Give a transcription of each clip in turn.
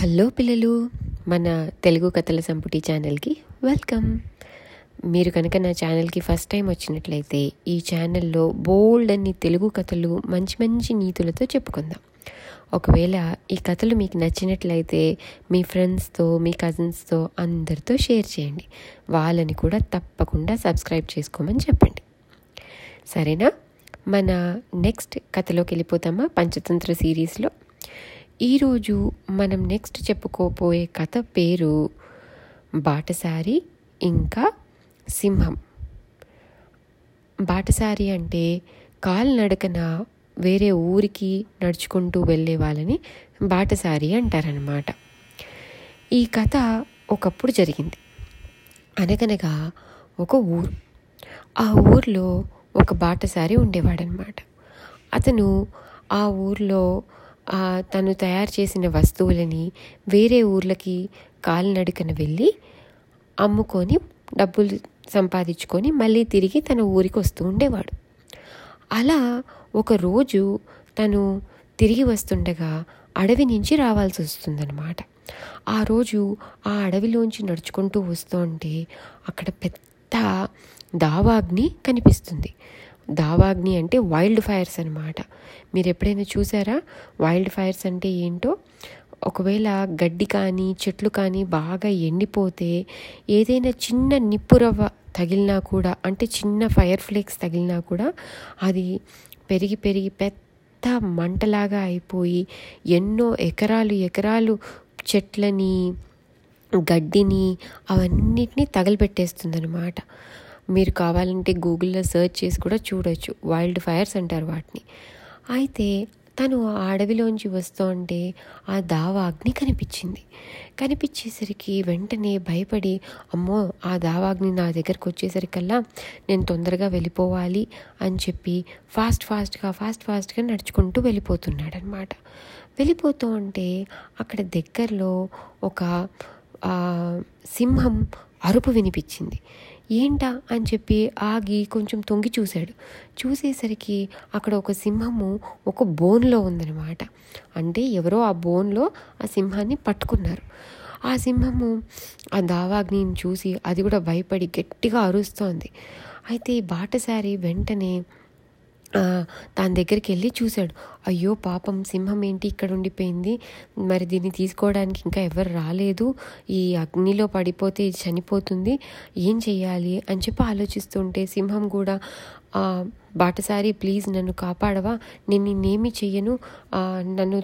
Hello పిల్లలు మన తెలుగు కథల సంపుటి ఛానల్కి వెల్కమ్. మీరు కనుక నా ఛానల్కి ఫస్ట్ టైం వచ్చినట్లయితే ఈ ఛానల్లో బోల్డ్ అన్ని తెలుగు కథలు మంచి మంచి నీతులతో చెప్పుకుందాం. ఒకవేళ ఈ కథలు మీకు నచ్చినట్లయితే మీ ఫ్రెండ్స్తో మీ కజిన్స్తో అందరితో షేర్ చేయండి. వాళ్ళని కూడా తప్పకుండా సబ్స్క్రైబ్ చేసుకోమని చెప్పండి. సరేనా? మన నెక్స్ట్ కథలోకి వెళ్ళిపోతామా? పంచతంత్ర సిరీస్లో? ఈరోజు మనం నెక్స్ట్ చెప్పుకోబోయే కథ పేరు బాటసారి ఇంకా సింహం. బాటసారి అంటే కాలినడకన వేరే ఊరికి నడుచుకుంటూ వెళ్ళే వాళ్ళని బాటసారి అంటారనమాట ఈ కథ ఒకప్పుడు జరిగింది. అనగనగా ఒక ఊరు. ఆ ఊర్లో ఒక బాటసారి ఉండేవాడనమాట అతను ఆ ఊర్లో తను తయారు చేసిన వస్తువులని వేరే ఊర్లకి కాలినడకన వెళ్ళి అమ్ముకొని డబ్బులు సంపాదించుకొని మళ్ళీ తిరిగి తన ఊరికి వస్తూ ఉండేవాడు. అలా ఒక రోజు తను తిరిగి వస్తుండగా అడవి నుంచి రావాల్సి వస్తుందన్నమాట. ఆ రోజు ఆ అడవిలోంచి నడుచుకుంటూ వస్తుంటే అక్కడ పెద్ద దావాగ్ని కనిపిస్తుంది. దావాగ్ని అంటే వైల్డ్ ఫైర్స్ అనమాట మీరు ఎప్పుడైనా చూసారా? వైల్డ్ ఫైర్స్ అంటే ఏంటో? ఒకవేళ గడ్డి కానీ చెట్లు కానీ బాగా ఎండిపోతే ఏదైనా చిన్న నిప్పురవ్వ తగిలినా కూడా అంటే చిన్న ఫైర్ ఫ్లేక్స్ తగిలినా కూడా అది పెరిగి పెరిగి పెద్ద మంటలాగా అయిపోయి ఎన్నో ఎకరాలు ఎకరాలు చెట్లని గడ్డిని అవన్నిటినీ తగలబెట్టేస్తుందన్నమాట. మీరు కావాలంటే గూగుల్లో సెర్చ్ చేసి కూడా చూడొచ్చు. వైల్డ్ ఫైర్స్ అంటారు వాటిని. అయితే తను ఆ అడవిలోంచి వస్తూ ఉంటే ఆ దావాగ్ని కనిపించింది. కనిపించేసరికి వెంటనే భయపడి అమ్మో ఆ దావాగ్ని నా దగ్గరకు వచ్చేసరికల్లా నేను తొందరగా వెళ్ళిపోవాలి అని చెప్పి ఫాస్ట్ ఫాస్ట్గా ఫాస్ట్ ఫాస్ట్గా నడుచుకుంటూ వెళ్ళిపోతున్నాడనమాట. వెళ్ళిపోతూ ఉంటే అక్కడ దగ్గరలో ఒక సింహం అరుపు వినిపించింది. ఏంటా అని చెప్పి ఆగి కొంచెం తొంగి చూశాడు. చూసేసరికి అక్కడ ఒక సింహము ఒక బోన్లో ఉందన్నమాట. అంటే ఎవరో ఆ బోన్లో ఆ సింహాన్ని పట్టుకున్నారు. ఆ సింహము ఆ దావాగ్నిని చూసి అది కూడా భయపడి గట్టిగా అరుస్తోంది. అయితే బాటసారి వెంటనే దాని దగ్గరికి వెళ్ళి చూశాడు. అయ్యో పాపం సింహం ఏంటి ఇక్కడ ఉండిపోయింది? మరి దీన్ని తీసుకోవడానికి ఇంకా ఎవరు రాలేదు. ఈ అగ్నిలో పడిపోతే ఇది చనిపోతుంది. ఏం చెయ్యాలి అని చెప్పి ఆలోచిస్తుంటే సింహం కూడా బాటసారి ప్లీజ్ నన్ను కాపాడవా. నేను నిన్నేమి చెయ్యను. నన్ను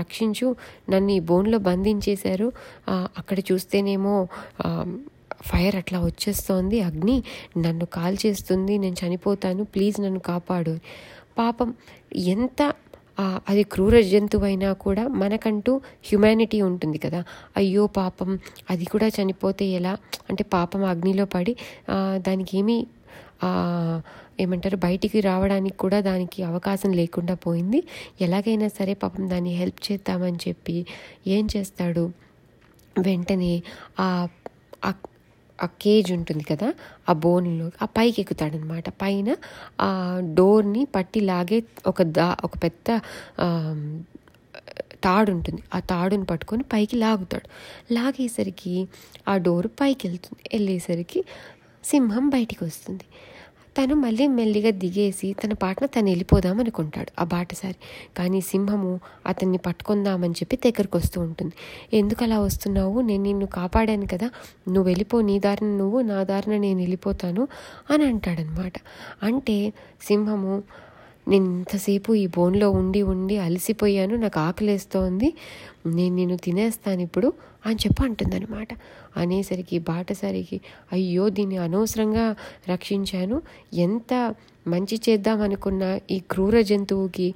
రక్షించు. నన్ను ఈ బోన్లో బంధించేశారు. అక్కడ చూస్తేనేమో ఫైర్ అట్లా వచ్చేస్తోంది. అగ్ని నన్ను కాల్ చేస్తుంది. నేను చనిపోతాను. ప్లీజ్ నన్ను కాపాడు. పాపం ఎంత అది క్రూర జంతువైనా కూడా మనకంటూ హ్యుమానిటీ ఉంటుంది కదా. అయ్యో పాపం అది కూడా చనిపోతే ఎలా? అంటే పాపం అగ్నిలో పడి దానికి ఏమీ ఏమంటారు బయటికి రావడానికి కూడా దానికి అవకాశం లేకుండా పోయింది. ఎలాగైనా సరే పాపం దాన్ని హెల్ప్ చేద్దామని చెప్పి ఏం చేస్తాడు? వెంటనే ఆ ఆ- కేజ్ ఉంటుంది కదా ఆ బోన్లో ఆ పైకి ఎక్కుతాడనమాట. పైన ఆ డోర్ని పట్టి లాగే ఒక దా ఒక పెద్ద తాడు ఉంటుంది ఆ తాడుని పట్టుకొని పైకి లాగుతాడు. లాగేసరికి ఆ డోర్ పైకి వెళ్తుంది వెళ్ళేసరికి సింహం బయటికి వస్తుంది తను మళ్ళీ మెల్లిగా దిగేసి తన పాటన తను వెళ్ళిపోదాం అనుకుంటాడు ఆ బాటసారి కానీ సింహము అతన్ని పట్టుకుందామని చెప్పి దగ్గరకు వస్తూ ఉంటుంది. ఎందుకు అలా వస్తున్నావు? నేను నిన్ను కాపాడాను కదా. నువ్వు వెళ్ళిపో నీ దారిన నువ్వు నా దారిన నేను వెళ్ళిపోతాను అని అంటాడనమాట. అంటే సింహము నేను ఇంతసేపు ఈ బోన్లో ఉండి ఉండి అలసిపోయాను. నాకు ఆకలేస్తోంది. నేను నిన్ను తినేస్తాను ఇప్పుడు అని చెప్పి అంటుందన్నమాట. అనేసరికి బాటసరికి అయ్యో దీన్ని అనవసరంగా రక్షించాను. ఎంత మంచి చేద్దాం అనుకున్న ఈ క్రూర జంతువుకి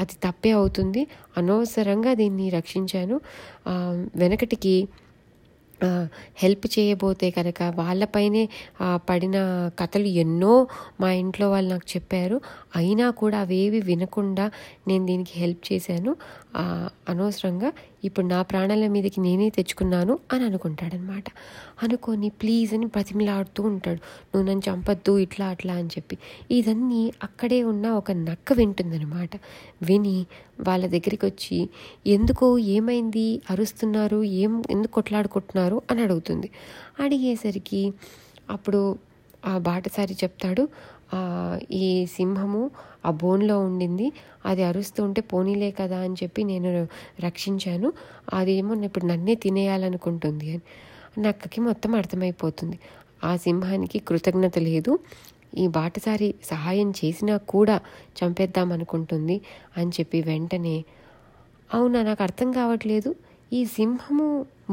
అది తప్పే అవుతుంది. అనవసరంగా దీన్ని రక్షించాను. వెనకటికి హెల్ప్ చేయబోతే కనుక వాళ్ళపైనే పడిన కథలు ఎన్నో మా ఇంట్లో వాళ్ళు నాకు చెప్పారు. అయినా కూడా అవేవి వినకుండా నేను దీనికి హెల్ప్ చేశాను. అనవసరంగా ఇప్పుడు నా ప్రాణాల మీదకి నేనే తెచ్చుకున్నాను అని అనుకుంటాడనమాట. అనుకొని ప్లీజ్ అని బ్రతిమిలాడుతూ ఉంటాడు. నువ్వు నన్ను చంపద్దు ఇట్లా అట్లా అని చెప్పి. ఇదన్నీ అక్కడే ఉన్న ఒక నక్క వింటుందనమాట. విని వాళ్ళ దగ్గరికి వచ్చి ఎందుకో ఏమైంది? అరుస్తున్నారు? ఏం ఎందుకు కొట్లాడుకుంటున్నారు? అని అడుగుతుంది. అడిగేసరికి అప్పుడు ఆ బాటసారి చెప్తాడు ఈ సింహము ఆ బోన్లో ఉండింది. అది అరుస్తూ ఉంటే పోనీలే కదా అని చెప్పి నేను రక్షించాను. అదేమో ఇప్పుడు నన్నే తినేయాలనుకుంటుంది అని. నక్కకి మొత్తం అర్థమైపోతుంది. ఆ సింహానికి కృతజ్ఞత లేదు. ఈ బాటసారి సహాయం చేసినా కూడా చంపేద్దామనుకుంటుంది అని చెప్పి వెంటనే అవునా నాకు అర్థం కావట్లేదు. ఈ సింహము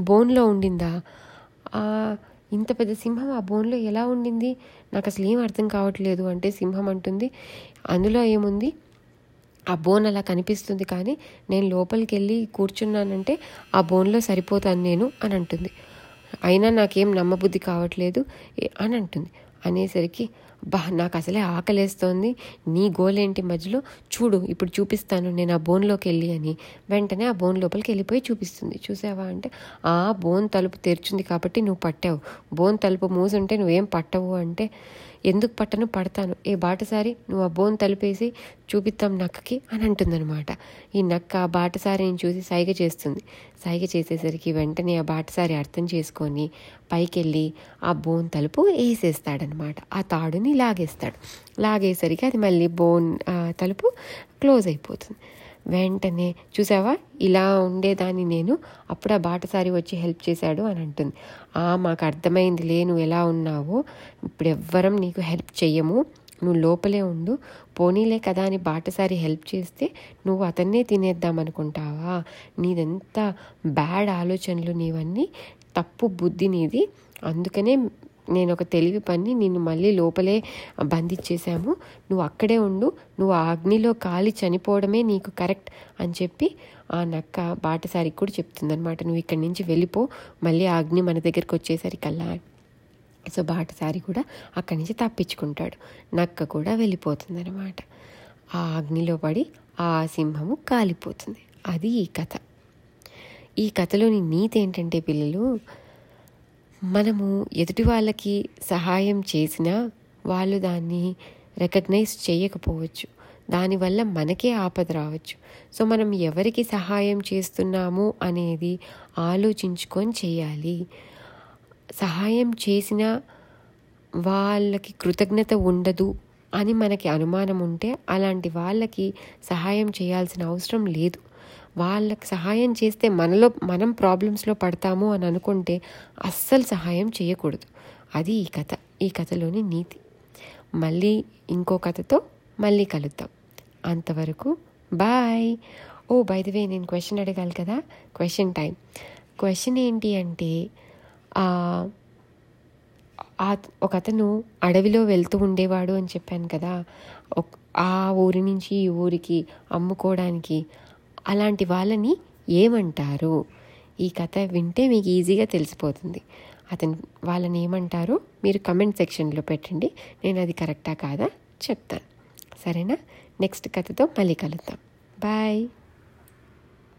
బోన్లో ఉండిందా? ఇంత పెద్ద సింహం ఆ బోన్లో ఎలా ఉండింది? నాకు అసలు ఏం అర్థం కావట్లేదు అంటే సింహం అంటుంది. అందులో ఏముంది? ఆ బోన్ అలా కనిపిస్తుంది కానీ నేను లోపలికి వెళ్ళి కూర్చున్నానంటే ఆ బోన్లో సరిపోతాను నేను అని అంటుంది. అయినా నాకేం నమ్మబుద్ధి కావట్లేదు అని అంటుంది. అనేసరికి బా నాకు అసలే ఆకలేస్తోంది. నీ గోలేంటి మధ్యలో? చూడు ఇప్పుడు చూపిస్తాను నేను ఆ బోన్లోకి వెళ్ళి అని వెంటనే ఆ బోన్ లోపలికి వెళ్ళిపోయి చూపిస్తుంది. చూసావా అంటే ఆ బోన్ తలుపు తెరిచింది కాబట్టి నువ్వు పట్టావు. బోన్ తలుపు మూసుంటే నువ్వేం పట్టవు అంటే ఎందుకు పట్టను? పడతాను. ఏ బాటసారి? నువ్వు ఆ బోన్ తలుపేసి చూపిద్దాం నక్కకి అని అంటుందన్నమాట. ఈ నక్క ఆ బాటసారిని చూసి సైగ చేస్తుంది. సైగ చేసేసరికి వెంటనే ఆ బాటసారి అర్థం చేసుకొని పైకెళ్ళి ఆ బోన్ తలుపు వేసేస్తాడనమాట. ఆ తాడుని లాగేస్తాడు. లాగేసరికి అది మళ్ళీ బోన్ తలుపు క్లోజ్ అయిపోతుంది. వెంటనే చూసావా? ఇలా ఉండేదాన్ని నేను. అప్పుడు ఆ బాటసారి వచ్చి హెల్ప్ చేశాడు అని అంటుంది. ఆ మాకు అర్థమైంది లే నువ్వు ఎలా ఉన్నావో. ఇప్పుడు ఎవ్వరం నీకు హెల్ప్ చెయ్యము. నువ్వు లోపలే ఉండు. పోనీలే కదా అని బాటసారి హెల్ప్ చేస్తే నువ్వు అతన్నే తినేద్దాం అనుకుంటావా నీదెంత బ్యాడ్ ఆలోచనలు నీవన్నీ. తప్పు బుద్ధి నీది. అందుకనే నేను ఒక తెలివి పని నిన్ను మళ్ళీ లోపలే బంధించేశాము. నువ్వు అక్కడే ఉండు. నువ్వు ఆ అగ్నిలో కాలి చనిపోవడమే నీకు కరెక్ట్ అని చెప్పి ఆ నక్క బాటసారికి కూడా చెప్తుందనమాట నువ్వు ఇక్కడి నుంచి వెళ్ళిపో. మళ్ళీ ఆ అగ్ని మన దగ్గరికి వచ్చేసరికల్లా సో బాటసారి కూడా అక్కడి నుంచి తప్పించుకుంటాడు. నక్క కూడా వెళ్ళిపోతుందనమాట ఆ అగ్నిలో పడి ఆ సింహము కాలిపోతుంది. అది ఈ కథ. ఈ కథలోని నీతి ఏంటంటే పిల్లలు మనము ఎదుటి వాళ్ళకి సహాయం చేసినా వాళ్ళు దాన్ని రికగ్నైజ్ చేయకపోవచ్చు. దానివల్ల మనకే ఆపద రావచ్చు. సో మనం ఎవరికి సహాయం చేస్తున్నాము అనేది ఆలోచించుకొని చేయాలి. సహాయం చేసిన వాళ్ళకి కృతజ్ఞత ఉండదు అని మనకి అనుమానం ఉంటే అలాంటి వాళ్ళకి సహాయం చేయాల్సిన అవసరం లేదు. వాళ్ళకి సహాయం చేస్తే మనలో మనం ప్రాబ్లమ్స్లో పడతాము అని అనుకుంటే అస్సలు సహాయం చేయకూడదు. అది ఈ కథ. ఈ కథలోని నీతి. మళ్ళీ ఇంకో కథతో మళ్ళీ కలుద్దాం. అంతవరకు bye. Oh by the way నేను క్వశ్చన్ అడగాలి కదా? Question time. క్వశ్చన్ ఏంటి అంటే ఒక అతను అడవిలో వెళ్తూ ఉండేవాడు అని చెప్పాను కదా. ఆ ఊరి నుంచి ఈ ఊరికి అమ్ముకోవడానికి అలాంటి వాళ్ళని ఏమంటారు? ఈ కథ వింటే మీకు ఈజీగా తెలిసిపోతుంది. అతను వాళ్ళని ఏమంటారు? మీరు కమెంట్ సెక్షన్లో పెట్టండి. నేను అది కరెక్టా కాదా? చెప్తాను. సరేనా? నెక్స్ట్ కథతో మళ్ళీ కలుద్దాం. బాయ్.